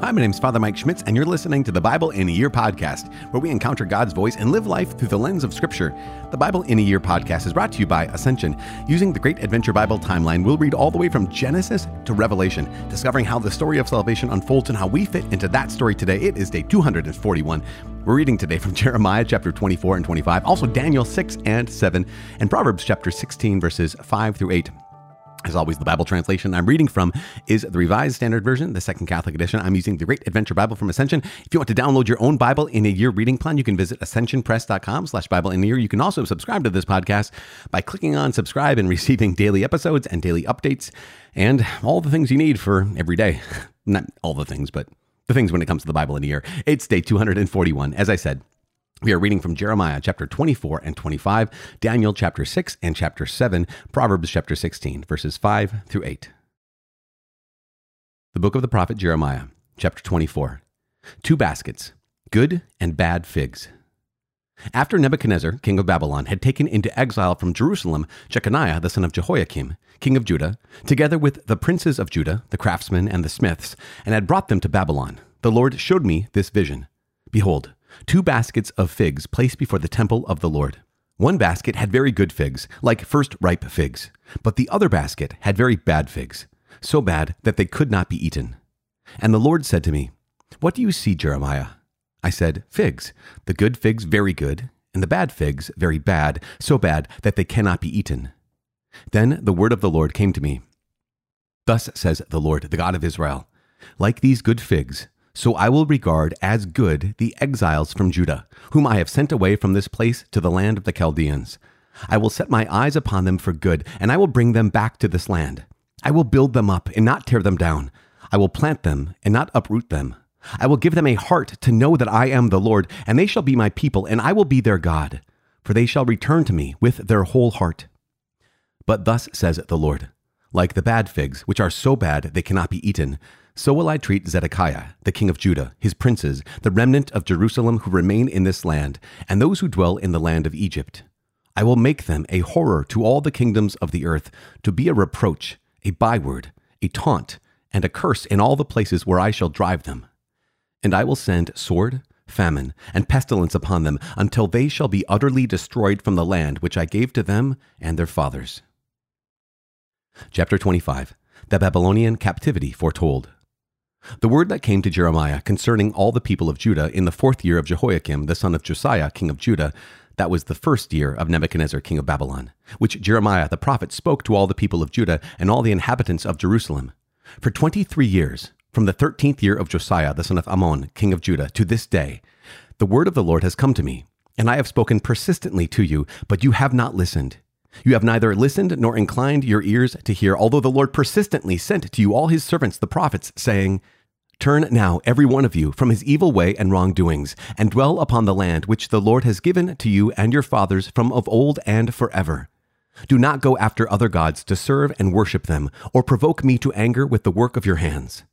Hi, my name is Father Mike Schmitz, and you're listening to the Bible in a Year podcast, where we encounter God's voice and live life through the lens of Scripture. The Bible in a Year podcast is brought to you by Ascension. Using the Great Adventure Bible timeline, we'll read all the way from Genesis to Revelation, discovering how the story of salvation unfolds and how we fit into that story today. It is day 241. We're reading today from Jeremiah chapter 24 and 25, also Daniel 6 and 7, and Proverbs chapter 16, verses 5 through 8. As always, the Bible translation I'm reading from is the Revised Standard Version, the Second Catholic Edition. I'm using the Great Adventure Bible from Ascension. If you want to download your own Bible in a year reading plan, you can visit ascensionpress.com slash Bible in a year. You can also subscribe to this podcast by clicking on subscribe and receiving daily episodes and daily updates and all the things you need for every day. Not all the things, but the things when it comes to the Bible in a year. It's day 241. As I said, we are reading from Jeremiah chapter 24 and 25, Daniel chapter 6 and chapter 7, Proverbs chapter 16, verses 5 through 8. The book of the prophet Jeremiah, chapter 24. Two baskets, good and bad figs. After Nebuchadnezzar, king of Babylon, had taken into exile from Jerusalem Jeconiah the son of Jehoiakim, king of Judah, together with the princes of Judah, the craftsmen and the smiths, and had brought them to Babylon, the Lord showed me this vision. Behold, two baskets of figs placed before the temple of the Lord. One basket had very good figs, like first ripe figs, but the other basket had very bad figs, so bad that they could not be eaten. And the Lord said to me, What do you see, Jeremiah? I said, Figs, the good figs very good, and the bad figs very bad, so bad that they cannot be eaten. Then the word of the Lord came to me. Thus says the Lord, the God of Israel, Like these good figs, so I will regard as good the exiles from Judah, whom I have sent away from this place to the land of the Chaldeans. I will set my eyes upon them for good, and I will bring them back to this land. I will build them up and not tear them down. I will plant them and not uproot them. I will give them a heart to know that I am the Lord, and they shall be my people, and I will be their God, for they shall return to me with their whole heart. But thus says the Lord Like the bad figs, which are so bad they cannot be eaten, so will I treat Zedekiah, the king of Judah, his princes, the remnant of Jerusalem who remain in this land, and those who dwell in the land of Egypt. I will make them a horror to all the kingdoms of the earth, to be a reproach, a byword, a taunt, and a curse in all the places where I shall drive them. And I will send sword, famine, and pestilence upon them until they shall be utterly destroyed from the land which I gave to them and their fathers. Chapter 25 The Babylonian Captivity Foretold. The word that came to Jeremiah concerning all the people of Judah in the fourth year of Jehoiakim, the son of Josiah, king of Judah, that was the first year of Nebuchadnezzar, king of Babylon, which Jeremiah the prophet spoke to all the people of Judah and all the inhabitants of Jerusalem. For twenty three years, from the thirteenth year of Josiah, the son of Amon, king of Judah, to this day, the word of the Lord has come to me, and I have spoken persistently to you, but you have not listened. You have neither listened nor inclined your ears to hear, although the Lord persistently sent to you all his servants, the prophets, saying, Turn now, every one of you, from his evil way and wrongdoings, and dwell upon the land which the Lord has given to you and your fathers from of old and forever. Do not go after other gods to serve and worship them, or provoke me to anger with the work of your hands.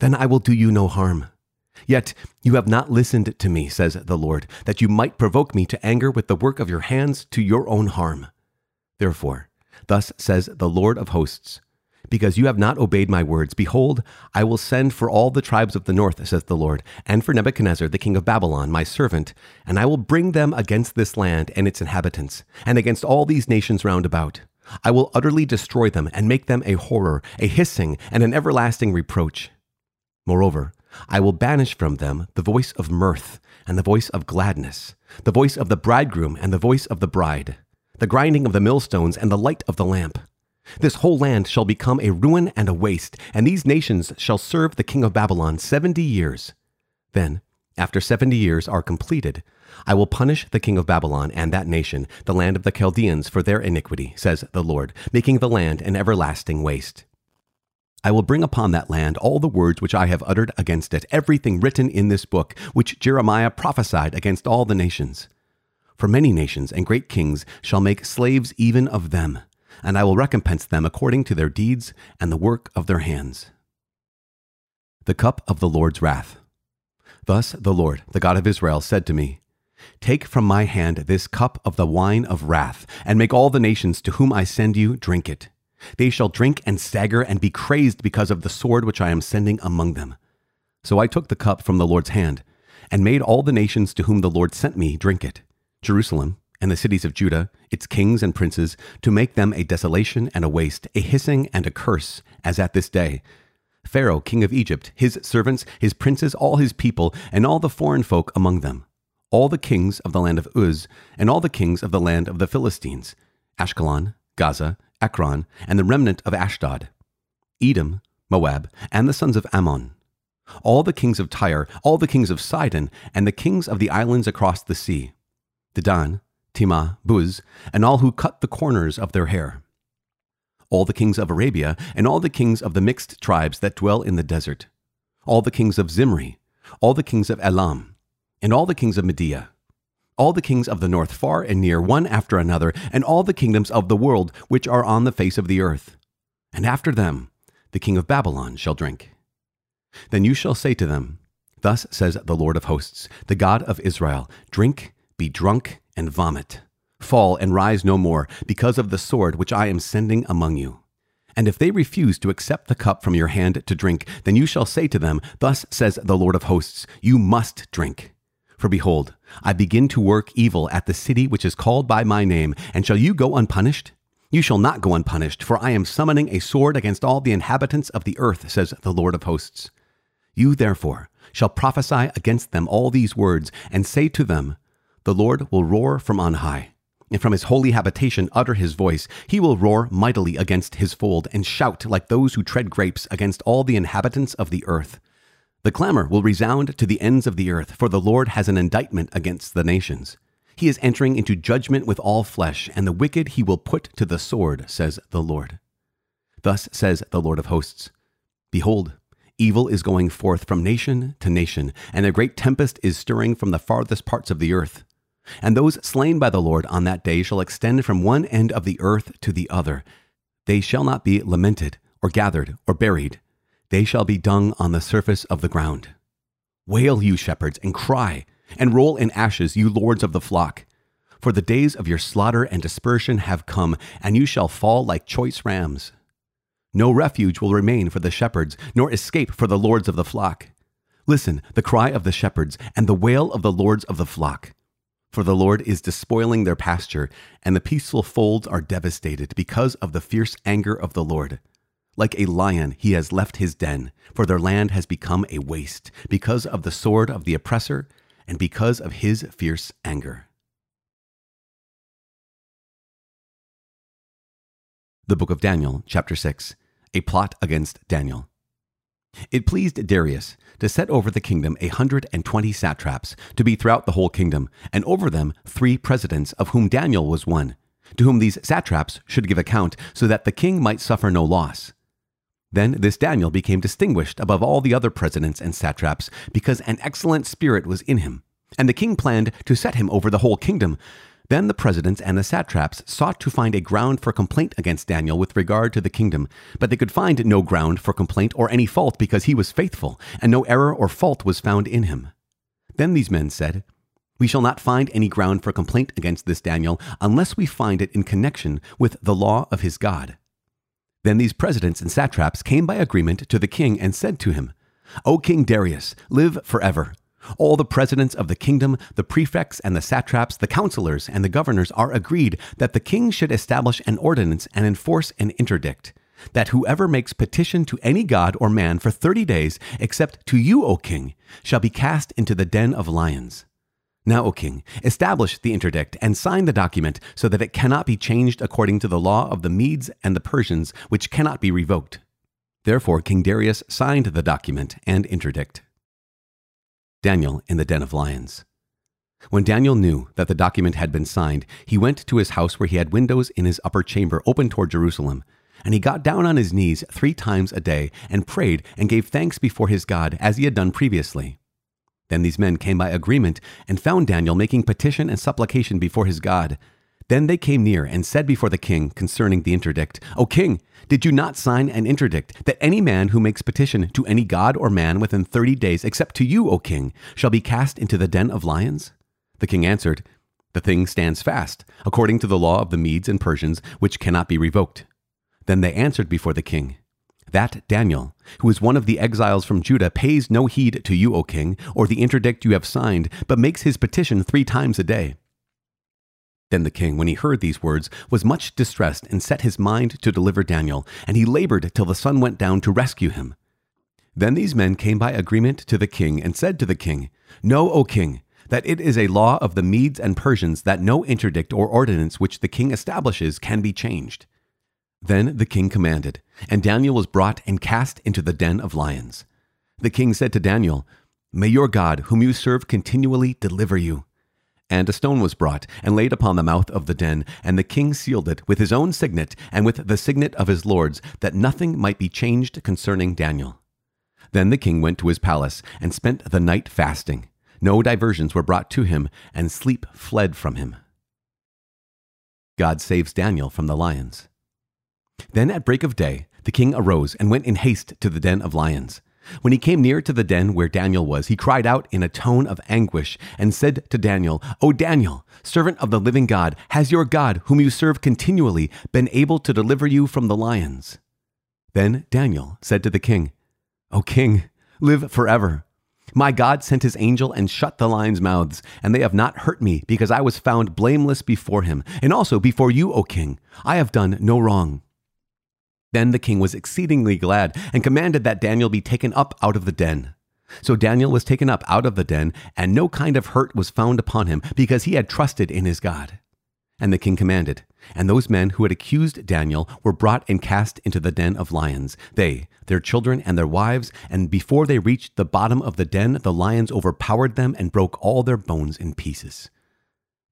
Then I will do you no harm. Yet you have not listened to me, says the Lord, that you might provoke me to anger with the work of your hands to your own harm. Therefore, thus says the Lord of hosts, because you have not obeyed my words, behold, I will send for all the tribes of the north, says the Lord, and for Nebuchadnezzar, the king of Babylon, my servant, and I will bring them against this land and its inhabitants, and against all these nations round about. I will utterly destroy them and make them a horror, a hissing, and an everlasting reproach. Moreover, I will banish from them the voice of mirth and the voice of gladness, the voice of the bridegroom and the voice of the bride the grinding of the millstones, and the light of the lamp. This whole land shall become a ruin and a waste, and these nations shall serve the king of Babylon seventy years. Then, after seventy years are completed, I will punish the king of Babylon and that nation, the land of the Chaldeans, for their iniquity, says the Lord, making the land an everlasting waste. I will bring upon that land all the words which I have uttered against it, everything written in this book, which Jeremiah prophesied against all the nations. For many nations and great kings shall make slaves even of them, and I will recompense them according to their deeds and the work of their hands. The cup of the Lord's wrath. Thus the Lord, the God of Israel, said to me, Take from my hand this cup of the wine of wrath, and make all the nations to whom I send you drink it. They shall drink and stagger and be crazed because of the sword which I am sending among them. So I took the cup from the Lord's hand, and made all the nations to whom the Lord sent me drink it Jerusalem, and the cities of Judah, its kings and princes, to make them a desolation and a waste, a hissing and a curse, as at this day. Pharaoh, king of Egypt, his servants, his princes, all his people, and all the foreign folk among them, all the kings of the land of Uz, and all the kings of the land of the Philistines, Ashkelon, Gaza, Ekron, and the remnant of Ashdod, Edom, Moab, and the sons of Ammon, all the kings of Tyre, all the kings of Sidon, and the kings of the islands across the sea, Dedan, Tema, Buz, and all who cut the corners of their hair, all the kings of Arabia, and all the kings of the mixed tribes that dwell in the desert, all the kings of Zimri, all the kings of Elam, and all the kings of Media, all the kings of the north far and near, one after another, and all the kingdoms of the world which are on the face of the earth. And after them, the king of Babylon shall drink. Then you shall say to them, Thus says the Lord of hosts, the God of Israel Drink, be drunk, and vomit. Fall and rise no more, because of the sword which I am sending among you. And if they refuse to accept the cup from your hand to drink, then you shall say to them, Thus says the Lord of hosts, You must drink. For behold, I begin to work evil at the city which is called by my name, and shall you go unpunished? You shall not go unpunished, for I am summoning a sword against all the inhabitants of the earth, says the Lord of hosts. You therefore shall prophesy against them all these words, and say to them, The Lord will roar from on high, and from his holy habitation utter his voice. He will roar mightily against his fold, and shout like those who tread grapes against all the inhabitants of the earth. The clamor will resound to the ends of the earth, for the Lord has an indictment against the nations. He is entering into judgment with all flesh, and the wicked he will put to the sword, says the Lord. Thus says the Lord of hosts Behold, Evil is going forth from nation to nation, and a great tempest is stirring from the farthest parts of the earth. And those slain by the Lord on that day shall extend from one end of the earth to the other. They shall not be lamented, or gathered, or buried. They shall be dung on the surface of the ground. Wail, you shepherds, and cry, and roll in ashes, you lords of the flock. For the days of your slaughter and dispersion have come, and you shall fall like choice rams. No refuge will remain for the shepherds, nor escape for the lords of the flock. Listen, the cry of the shepherds, and the wail of the lords of the flock. For the Lord is despoiling their pasture, and the peaceful folds are devastated because of the fierce anger of the Lord. Like a lion, he has left his den, for their land has become a waste, because of the sword of the oppressor, and because of his fierce anger. The Book of Daniel, chapter 6 a plot against Daniel. It pleased Darius to set over the kingdom a hundred and twenty satraps to be throughout the whole kingdom, and over them three presidents, of whom Daniel was one, to whom these satraps should give account, so that the king might suffer no loss. Then this Daniel became distinguished above all the other presidents and satraps, because an excellent spirit was in him. And the king planned to set him over the whole kingdom, then the presidents and the satraps sought to find a ground for complaint against Daniel with regard to the kingdom, but they could find no ground for complaint or any fault because he was faithful, and no error or fault was found in him. Then these men said, We shall not find any ground for complaint against this Daniel unless we find it in connection with the law of his God. Then these presidents and satraps came by agreement to the king and said to him, O King Darius, live forever. All the presidents of the kingdom, the prefects and the satraps, the counselors and the governors are agreed that the king should establish an ordinance and enforce an interdict, that whoever makes petition to any god or man for thirty days, except to you, O king, shall be cast into the den of lions. Now, O king, establish the interdict and sign the document so that it cannot be changed according to the law of the Medes and the Persians, which cannot be revoked. Therefore, King Darius signed the document and interdict. Daniel in the den of lions. When Daniel knew that the document had been signed, he went to his house where he had windows in his upper chamber open toward Jerusalem. And he got down on his knees three times a day and prayed and gave thanks before his God as he had done previously. Then these men came by agreement and found Daniel making petition and supplication before his God. Then they came near and said before the king concerning the interdict, O king, did you not sign an interdict that any man who makes petition to any god or man within thirty days, except to you, O king, shall be cast into the den of lions? The king answered, The thing stands fast, according to the law of the Medes and Persians, which cannot be revoked. Then they answered before the king, that Daniel, who is one of the exiles from Judah, pays no heed to you, O king, or the interdict you have signed, but makes his petition three times a day. Then the king, when he heard these words, was much distressed and set his mind to deliver Daniel, and he labored till the sun went down to rescue him. Then these men came by agreement to the king and said to the king, Know, O king, that it is a law of the Medes and Persians that no interdict or ordinance which the king establishes can be changed. Then the king commanded, and Daniel was brought and cast into the den of lions. The king said to Daniel, May your God, whom you serve continually, deliver you. And a stone was brought and laid upon the mouth of the den, and the king sealed it with his own signet and with the signet of his lords, that nothing might be changed concerning Daniel. Then the king went to his palace and spent the night fasting. No diversions were brought to him, and sleep fled from him. God saves Daniel from the lions. Then at break of day, the king arose and went in haste to the den of lions. When he came near to the den where Daniel was, he cried out in a tone of anguish and said to Daniel, O Daniel, servant of the living God, has your God, whom you serve continually, been able to deliver you from the lions? Then Daniel said to the king, O king, live forever. My God sent his angel and shut the lions' mouths, and they have not hurt me, because I was found blameless before him, and also before you, O king. I have done no wrong. Then the king was exceedingly glad and commanded that Daniel be taken up out of the den. So Daniel was taken up out of the den, and no kind of hurt was found upon him, because he had trusted in his God. And the king commanded, and those men who had accused Daniel were brought and cast into the den of lions, they, their children, and their wives, and before they reached the bottom of the den, the lions overpowered them and broke all their bones in pieces.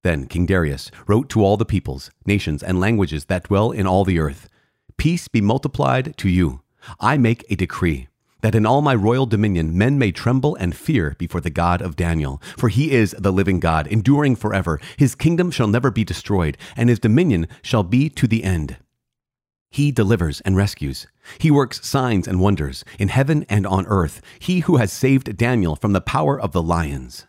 Then King Darius wrote to all the peoples, nations, and languages that dwell in all the earth Peace be multiplied to you. I make a decree that in all my royal dominion men may tremble and fear before the God of Daniel. For he is the living God, enduring forever. His kingdom shall never be destroyed, and his dominion shall be to the end. He delivers and rescues. He works signs and wonders in heaven and on earth. He who has saved Daniel from the power of the lions.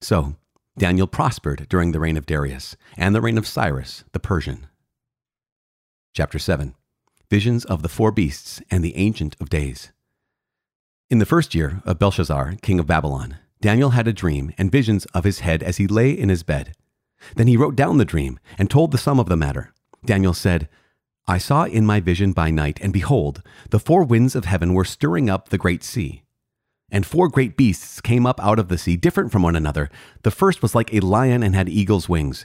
So Daniel prospered during the reign of Darius and the reign of Cyrus the Persian. Chapter 7 Visions of the Four Beasts and the Ancient of Days. In the first year of Belshazzar, king of Babylon, Daniel had a dream and visions of his head as he lay in his bed. Then he wrote down the dream and told the sum of the matter. Daniel said, I saw in my vision by night, and behold, the four winds of heaven were stirring up the great sea. And four great beasts came up out of the sea, different from one another. The first was like a lion and had eagle's wings.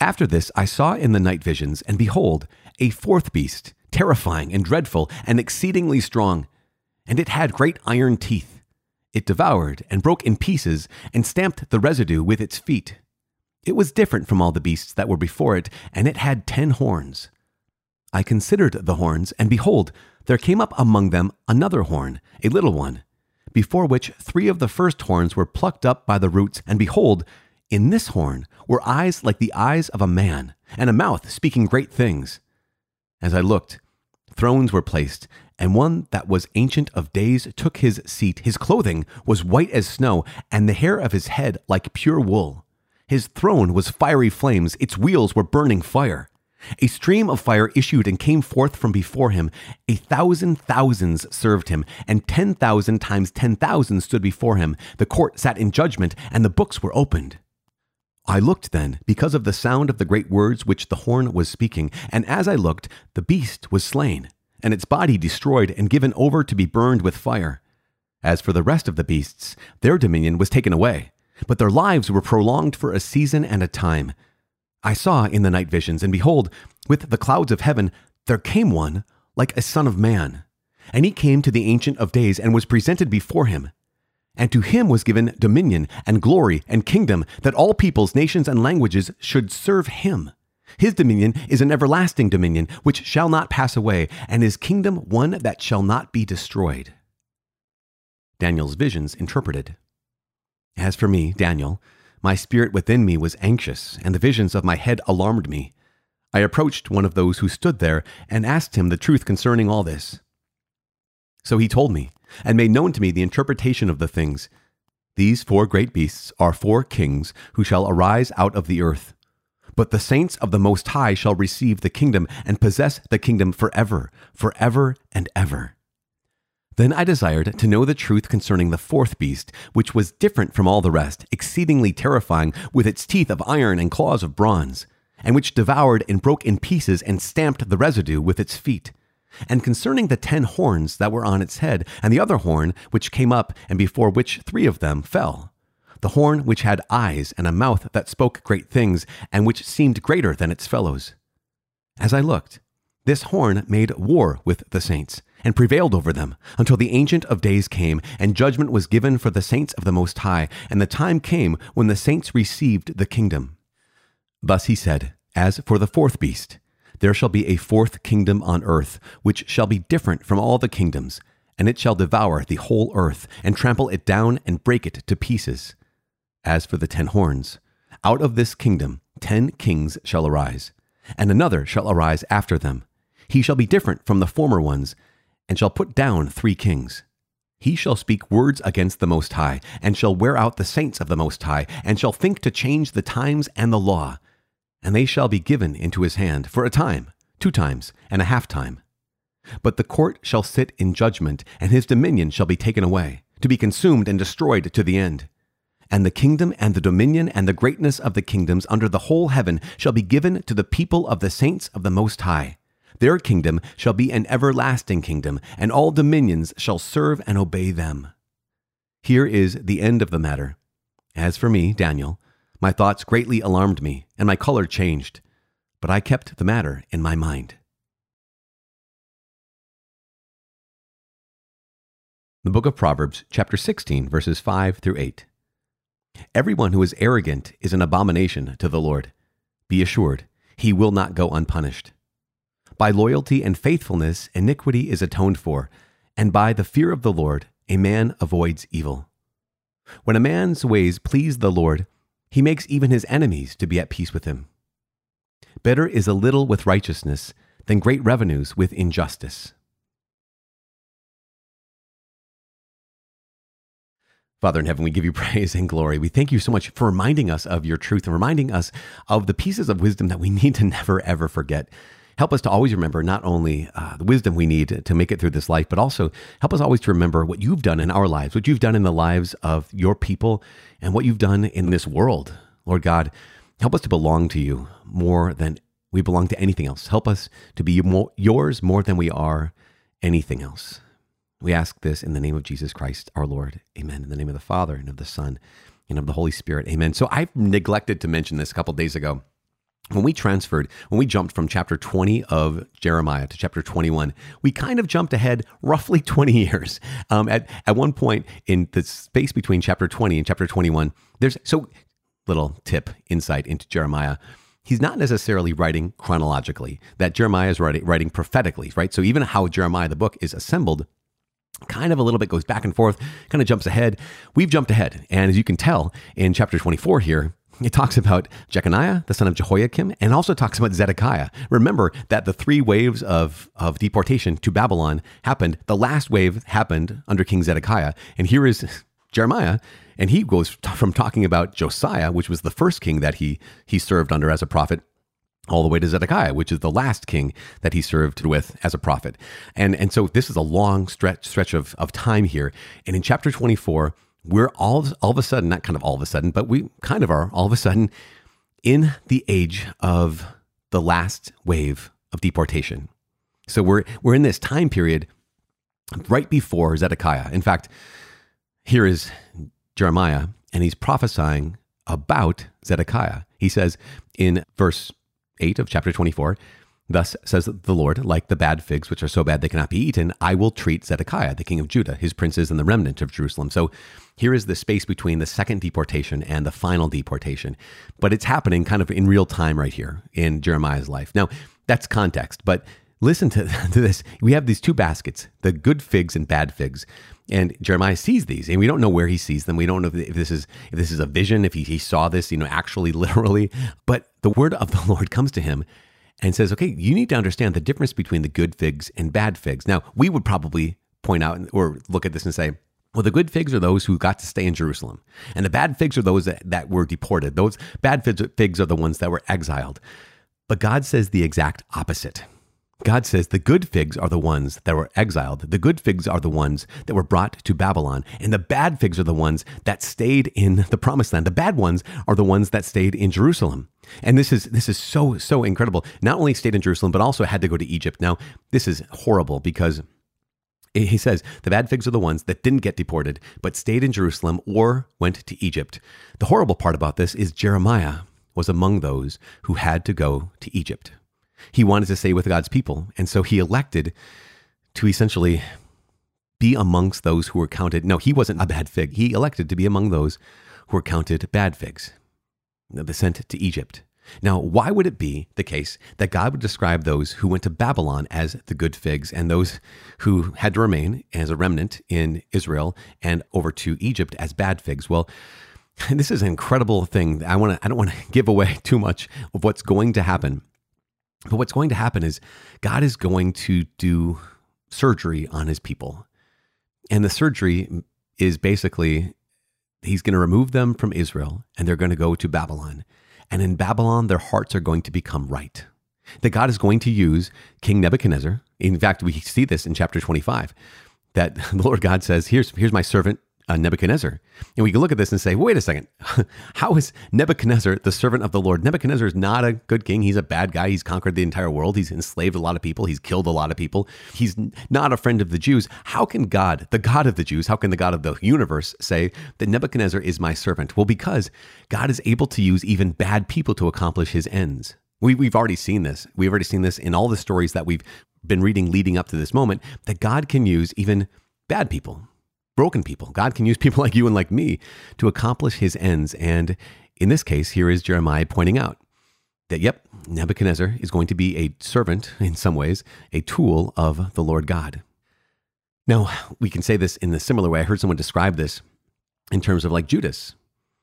After this, I saw in the night visions, and behold, a fourth beast, terrifying and dreadful and exceedingly strong, and it had great iron teeth. It devoured and broke in pieces and stamped the residue with its feet. It was different from all the beasts that were before it, and it had ten horns. I considered the horns, and behold, there came up among them another horn, a little one, before which three of the first horns were plucked up by the roots, and behold, in this horn were eyes like the eyes of a man, and a mouth speaking great things. As I looked, thrones were placed, and one that was ancient of days took his seat. His clothing was white as snow, and the hair of his head like pure wool. His throne was fiery flames, its wheels were burning fire. A stream of fire issued and came forth from before him. A thousand thousands served him, and ten thousand times ten thousand stood before him. The court sat in judgment, and the books were opened. I looked then, because of the sound of the great words which the horn was speaking, and as I looked, the beast was slain, and its body destroyed and given over to be burned with fire. As for the rest of the beasts, their dominion was taken away, but their lives were prolonged for a season and a time. I saw in the night visions, and behold, with the clouds of heaven, there came one like a son of man. And he came to the Ancient of Days and was presented before him and to him was given dominion and glory and kingdom that all peoples, nations, and languages should serve him. His dominion is an everlasting dominion which shall not pass away, and his kingdom one that shall not be destroyed. Daniel's visions interpreted. As for me, Daniel, my spirit within me was anxious, and the visions of my head alarmed me. I approached one of those who stood there and asked him the truth concerning all this. So he told me, and made known to me the interpretation of the things. These four great beasts are four kings who shall arise out of the earth. But the saints of the Most High shall receive the kingdom and possess the kingdom forever, forever and ever. Then I desired to know the truth concerning the fourth beast, which was different from all the rest, exceedingly terrifying, with its teeth of iron and claws of bronze, and which devoured and broke in pieces and stamped the residue with its feet. And concerning the ten horns that were on its head, and the other horn which came up, and before which three of them fell. The horn which had eyes and a mouth that spoke great things, and which seemed greater than its fellows. As I looked, this horn made war with the saints and prevailed over them until the Ancient of Days came, and judgment was given for the saints of the Most High, and the time came when the saints received the kingdom. Thus he said, As for the fourth beast, there shall be a fourth kingdom on earth, which shall be different from all the kingdoms, and it shall devour the whole earth, and trample it down and break it to pieces. As for the ten horns, out of this kingdom ten kings shall arise, and another shall arise after them. He shall be different from the former ones, and shall put down three kings. He shall speak words against the Most High, and shall wear out the saints of the Most High, and shall think to change the times and the law. And they shall be given into his hand for a time, two times, and a half time. But the court shall sit in judgment, and his dominion shall be taken away, to be consumed and destroyed to the end. And the kingdom and the dominion and the greatness of the kingdoms under the whole heaven shall be given to the people of the saints of the Most High their kingdom shall be an everlasting kingdom, and all dominions shall serve and obey them. Here is the end of the matter. As for me, Daniel, my thoughts greatly alarmed me, and my color changed, but I kept the matter in my mind. The book of Proverbs, chapter 16, verses 5 through 8. Everyone who is arrogant is an abomination to the Lord. Be assured, he will not go unpunished. By loyalty and faithfulness, iniquity is atoned for, and by the fear of the Lord, a man avoids evil. When a man's ways please the Lord, he makes even his enemies to be at peace with him. Better is a little with righteousness than great revenues with injustice. Father in heaven, we give you praise and glory. We thank you so much for reminding us of your truth and reminding us of the pieces of wisdom that we need to never, ever forget. Help us to always remember not only uh, the wisdom we need to make it through this life, but also help us always to remember what you've done in our lives, what you've done in the lives of your people, and what you've done in this world. Lord God, help us to belong to you more than we belong to anything else. Help us to be more, yours more than we are anything else. We ask this in the name of Jesus Christ, our Lord. Amen. In the name of the Father, and of the Son, and of the Holy Spirit. Amen. So I neglected to mention this a couple days ago when we transferred, when we jumped from chapter 20 of Jeremiah to chapter 21, we kind of jumped ahead roughly 20 years. Um, at, at one point in the space between chapter 20 and chapter 21, there's so little tip insight into Jeremiah. He's not necessarily writing chronologically, that Jeremiah is writing, writing prophetically, right? So even how Jeremiah, the book, is assembled kind of a little bit goes back and forth, kind of jumps ahead. We've jumped ahead. And as you can tell in chapter 24 here, it talks about Jeconiah, the son of Jehoiakim, and also talks about Zedekiah. Remember that the three waves of, of deportation to Babylon happened. The last wave happened under King Zedekiah. And here is Jeremiah, and he goes from talking about Josiah, which was the first king that he, he served under as a prophet, all the way to Zedekiah, which is the last king that he served with as a prophet. And, and so this is a long stretch, stretch of, of time here. And in chapter 24, we're all all of a sudden, not kind of all of a sudden, but we kind of are all of a sudden in the age of the last wave of deportation. So we're we're in this time period right before Zedekiah. In fact, here is Jeremiah, and he's prophesying about Zedekiah. He says in verse 8 of chapter 24, Thus says the Lord, like the bad figs, which are so bad they cannot be eaten, I will treat Zedekiah, the king of Judah, his princes, and the remnant of Jerusalem. So here is the space between the second deportation and the final deportation. But it's happening kind of in real time right here in Jeremiah's life. Now, that's context, but listen to, to this. We have these two baskets, the good figs and bad figs. And Jeremiah sees these, and we don't know where he sees them. We don't know if this is if this is a vision, if he, he saw this, you know, actually, literally. But the word of the Lord comes to him and says, "Okay, you need to understand the difference between the good figs and bad figs." Now, we would probably point out or look at this and say, well, the good figs are those who got to stay in Jerusalem, and the bad figs are those that, that were deported. Those bad figs are the ones that were exiled. But God says the exact opposite. God says the good figs are the ones that were exiled. The good figs are the ones that were brought to Babylon. And the bad figs are the ones that stayed in the promised land. The bad ones are the ones that stayed in Jerusalem. And this is this is so so incredible. Not only stayed in Jerusalem, but also had to go to Egypt. Now, this is horrible because he says the bad figs are the ones that didn't get deported, but stayed in Jerusalem or went to Egypt. The horrible part about this is Jeremiah was among those who had to go to Egypt. He wanted to stay with God's people, and so he elected to essentially be amongst those who were counted. No, he wasn't a bad fig. He elected to be among those who were counted bad figs, the sent to Egypt. Now, why would it be the case that God would describe those who went to Babylon as the good figs and those who had to remain as a remnant in Israel and over to Egypt as bad figs? Well, this is an incredible thing. I want to I don't want to give away too much of what's going to happen. But what's going to happen is God is going to do surgery on his people. And the surgery is basically he's going to remove them from Israel and they're going to go to Babylon. And in Babylon, their hearts are going to become right. That God is going to use King Nebuchadnezzar. In fact, we see this in chapter 25, that the Lord God says, Here's, here's my servant uh, Nebuchadnezzar. And we can look at this and say, wait a second, how is Nebuchadnezzar the servant of the Lord? Nebuchadnezzar is not a good king. He's a bad guy. He's conquered the entire world. He's enslaved a lot of people. He's killed a lot of people. He's not a friend of the Jews. How can God, the God of the Jews, how can the God of the universe say that Nebuchadnezzar is my servant? Well, because God is able to use even bad people to accomplish his ends. We, we've already seen this. We've already seen this in all the stories that we've been reading leading up to this moment that God can use even bad people broken people. God can use people like you and like me to accomplish his ends. And in this case, here is Jeremiah pointing out that, yep, Nebuchadnezzar is going to be a servant, in some ways, a tool of the Lord God. Now, we can say this in a similar way. I heard someone describe this in terms of like Judas.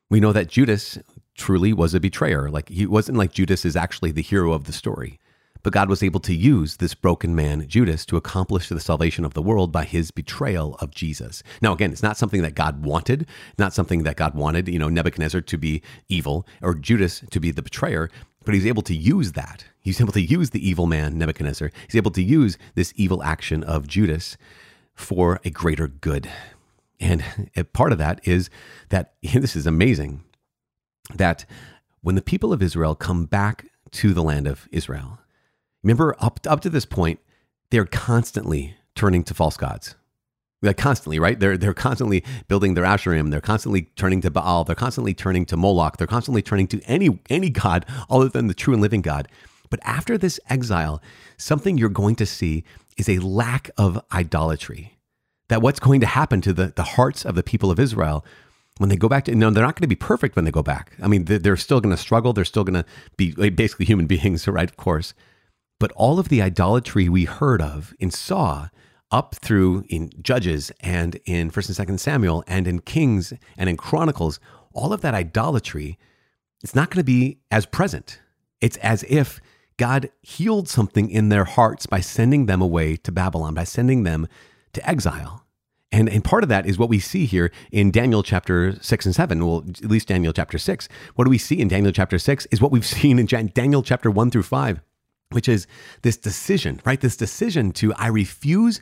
We know that Judas truly was a betrayer. Like he wasn't like Judas is actually the hero of the story. But God was able to use this broken man, Judas, to accomplish the salvation of the world by his betrayal of Jesus. Now, again, it's not something that God wanted, not something that God wanted, you know, Nebuchadnezzar to be evil or Judas to be the betrayer, but he's able to use that. He's able to use the evil man, Nebuchadnezzar. He's able to use this evil action of Judas for a greater good. And part of that is that this is amazing that when the people of Israel come back to the land of Israel, Remember, up, up to this point, they're constantly turning to false gods. Like constantly, right? They're, they're constantly building their Asherim. They're constantly turning to Baal. They're constantly turning to Moloch. They're constantly turning to any, any God other than the true and living God. But after this exile, something you're going to see is a lack of idolatry. That what's going to happen to the, the hearts of the people of Israel when they go back to, no, they're not going to be perfect when they go back. I mean, they're, they're still going to struggle. They're still going to be basically human beings, right? Of course. But all of the idolatry we heard of and saw up through in Judges and in 1st and 2nd Samuel and in Kings and in Chronicles, all of that idolatry, it's not going to be as present. It's as if God healed something in their hearts by sending them away to Babylon, by sending them to exile. And, and part of that is what we see here in Daniel chapter 6 and 7. Well, at least Daniel chapter 6. What do we see in Daniel chapter 6 is what we've seen in Daniel chapter 1 through 5 which is this decision, right? This decision to, I refuse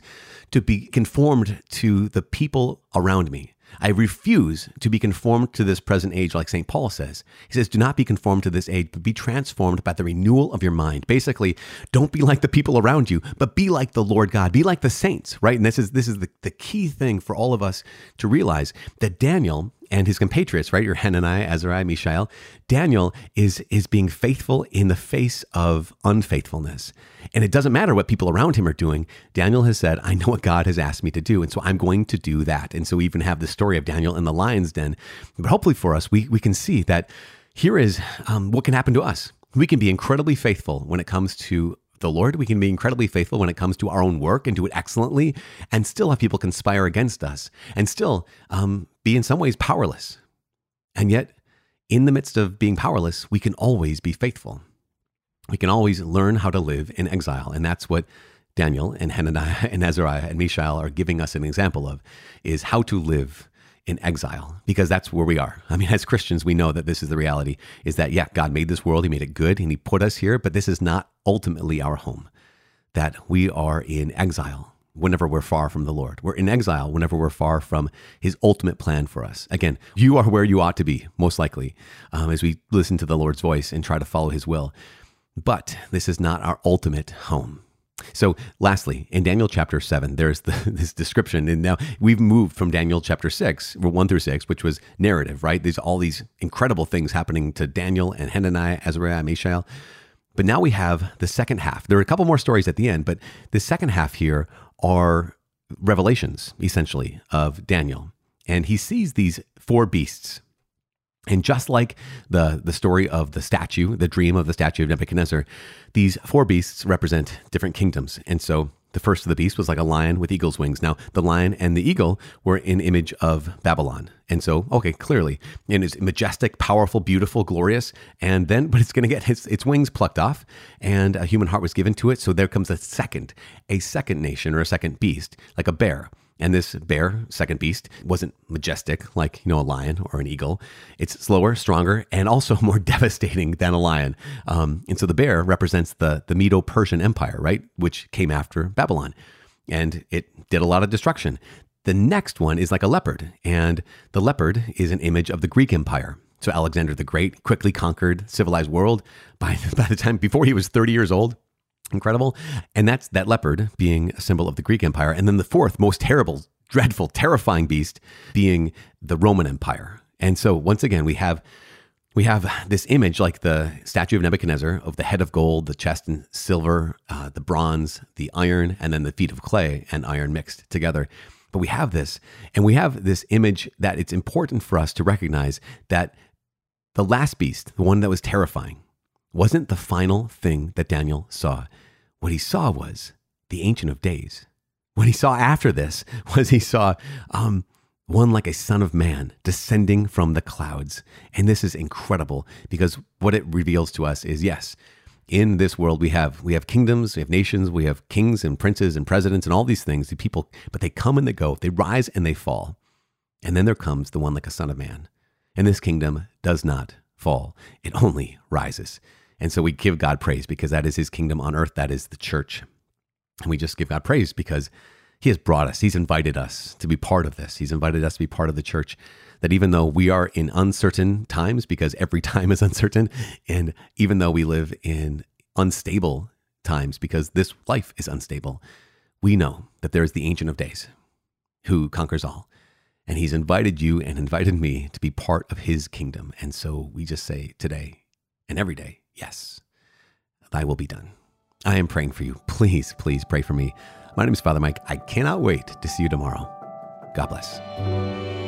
to be conformed to the people around me. I refuse to be conformed to this present age, like St. Paul says. He says, Do not be conformed to this age, but be transformed by the renewal of your mind. Basically, don't be like the people around you, but be like the Lord God. Be like the saints, right? And this is this is the, the key thing for all of us to realize that Daniel and his compatriots, right? Your Hananiah, Azariah, Mishael. Daniel is, is being faithful in the face of unfaithfulness. And it doesn't matter what people around him are doing. Daniel has said, I know what God has asked me to do. And so I'm going to do that. And so we even have the story of Daniel in the lion's den. But hopefully for us, we, we can see that here is um, what can happen to us. We can be incredibly faithful when it comes to the Lord. We can be incredibly faithful when it comes to our own work and do it excellently, and still have people conspire against us, and still um, be in some ways powerless. And yet, in the midst of being powerless, we can always be faithful. We can always learn how to live in exile, and that's what Daniel and Hananiah and Azariah and Mishael are giving us an example of is how to live in exile because that's where we are. I mean, as Christians, we know that this is the reality is that, yeah, God made this world, He made it good, and He put us here, but this is not ultimately our home. That we are in exile whenever we're far from the Lord. We're in exile whenever we're far from His ultimate plan for us. Again, you are where you ought to be, most likely, um, as we listen to the Lord's voice and try to follow His will. But this is not our ultimate home. So, lastly, in Daniel chapter 7, there's the, this description. And now we've moved from Daniel chapter 6, 1 through 6, which was narrative, right? There's all these incredible things happening to Daniel and Hananiah, Azariah, Mishael. But now we have the second half. There are a couple more stories at the end, but the second half here are revelations, essentially, of Daniel. And he sees these four beasts and just like the, the story of the statue, the dream of the statue of Nebuchadnezzar, these four beasts represent different kingdoms. And so the first of the beasts was like a lion with eagle's wings. Now, the lion and the eagle were an image of Babylon. And so, okay, clearly, and it's majestic, powerful, beautiful, glorious. And then, but it's going to get its, its wings plucked off, and a human heart was given to it. So there comes a second, a second nation or a second beast, like a bear. And this bear, second beast, wasn't majestic like, you know, a lion or an eagle. It's slower, stronger, and also more devastating than a lion. Um, and so the bear represents the, the Medo Persian Empire, right? Which came after Babylon. And it did a lot of destruction. The next one is like a leopard. And the leopard is an image of the Greek Empire. So Alexander the Great quickly conquered civilized world by, by the time before he was 30 years old incredible. And that's that leopard being a symbol of the Greek Empire. And then the fourth, most terrible, dreadful, terrifying beast being the Roman Empire. And so once again, we have we have this image like the statue of Nebuchadnezzar of the head of gold, the chest in silver, uh, the bronze, the iron, and then the feet of clay and iron mixed together. But we have this, and we have this image that it's important for us to recognize that the last beast, the one that was terrifying, wasn't the final thing that Daniel saw. What he saw was the Ancient of Days. What he saw after this was he saw um, one like a son of man descending from the clouds. And this is incredible because what it reveals to us is yes, in this world we have we have kingdoms, we have nations, we have kings and princes and presidents and all these things, the people, but they come and they go, they rise and they fall. And then there comes the one like a son of man. And this kingdom does not fall. It only rises. And so we give God praise because that is his kingdom on earth. That is the church. And we just give God praise because he has brought us, he's invited us to be part of this. He's invited us to be part of the church. That even though we are in uncertain times, because every time is uncertain, and even though we live in unstable times, because this life is unstable, we know that there is the Ancient of Days who conquers all. And he's invited you and invited me to be part of his kingdom. And so we just say today and every day, Yes, thy will be done. I am praying for you. Please, please pray for me. My name is Father Mike. I cannot wait to see you tomorrow. God bless.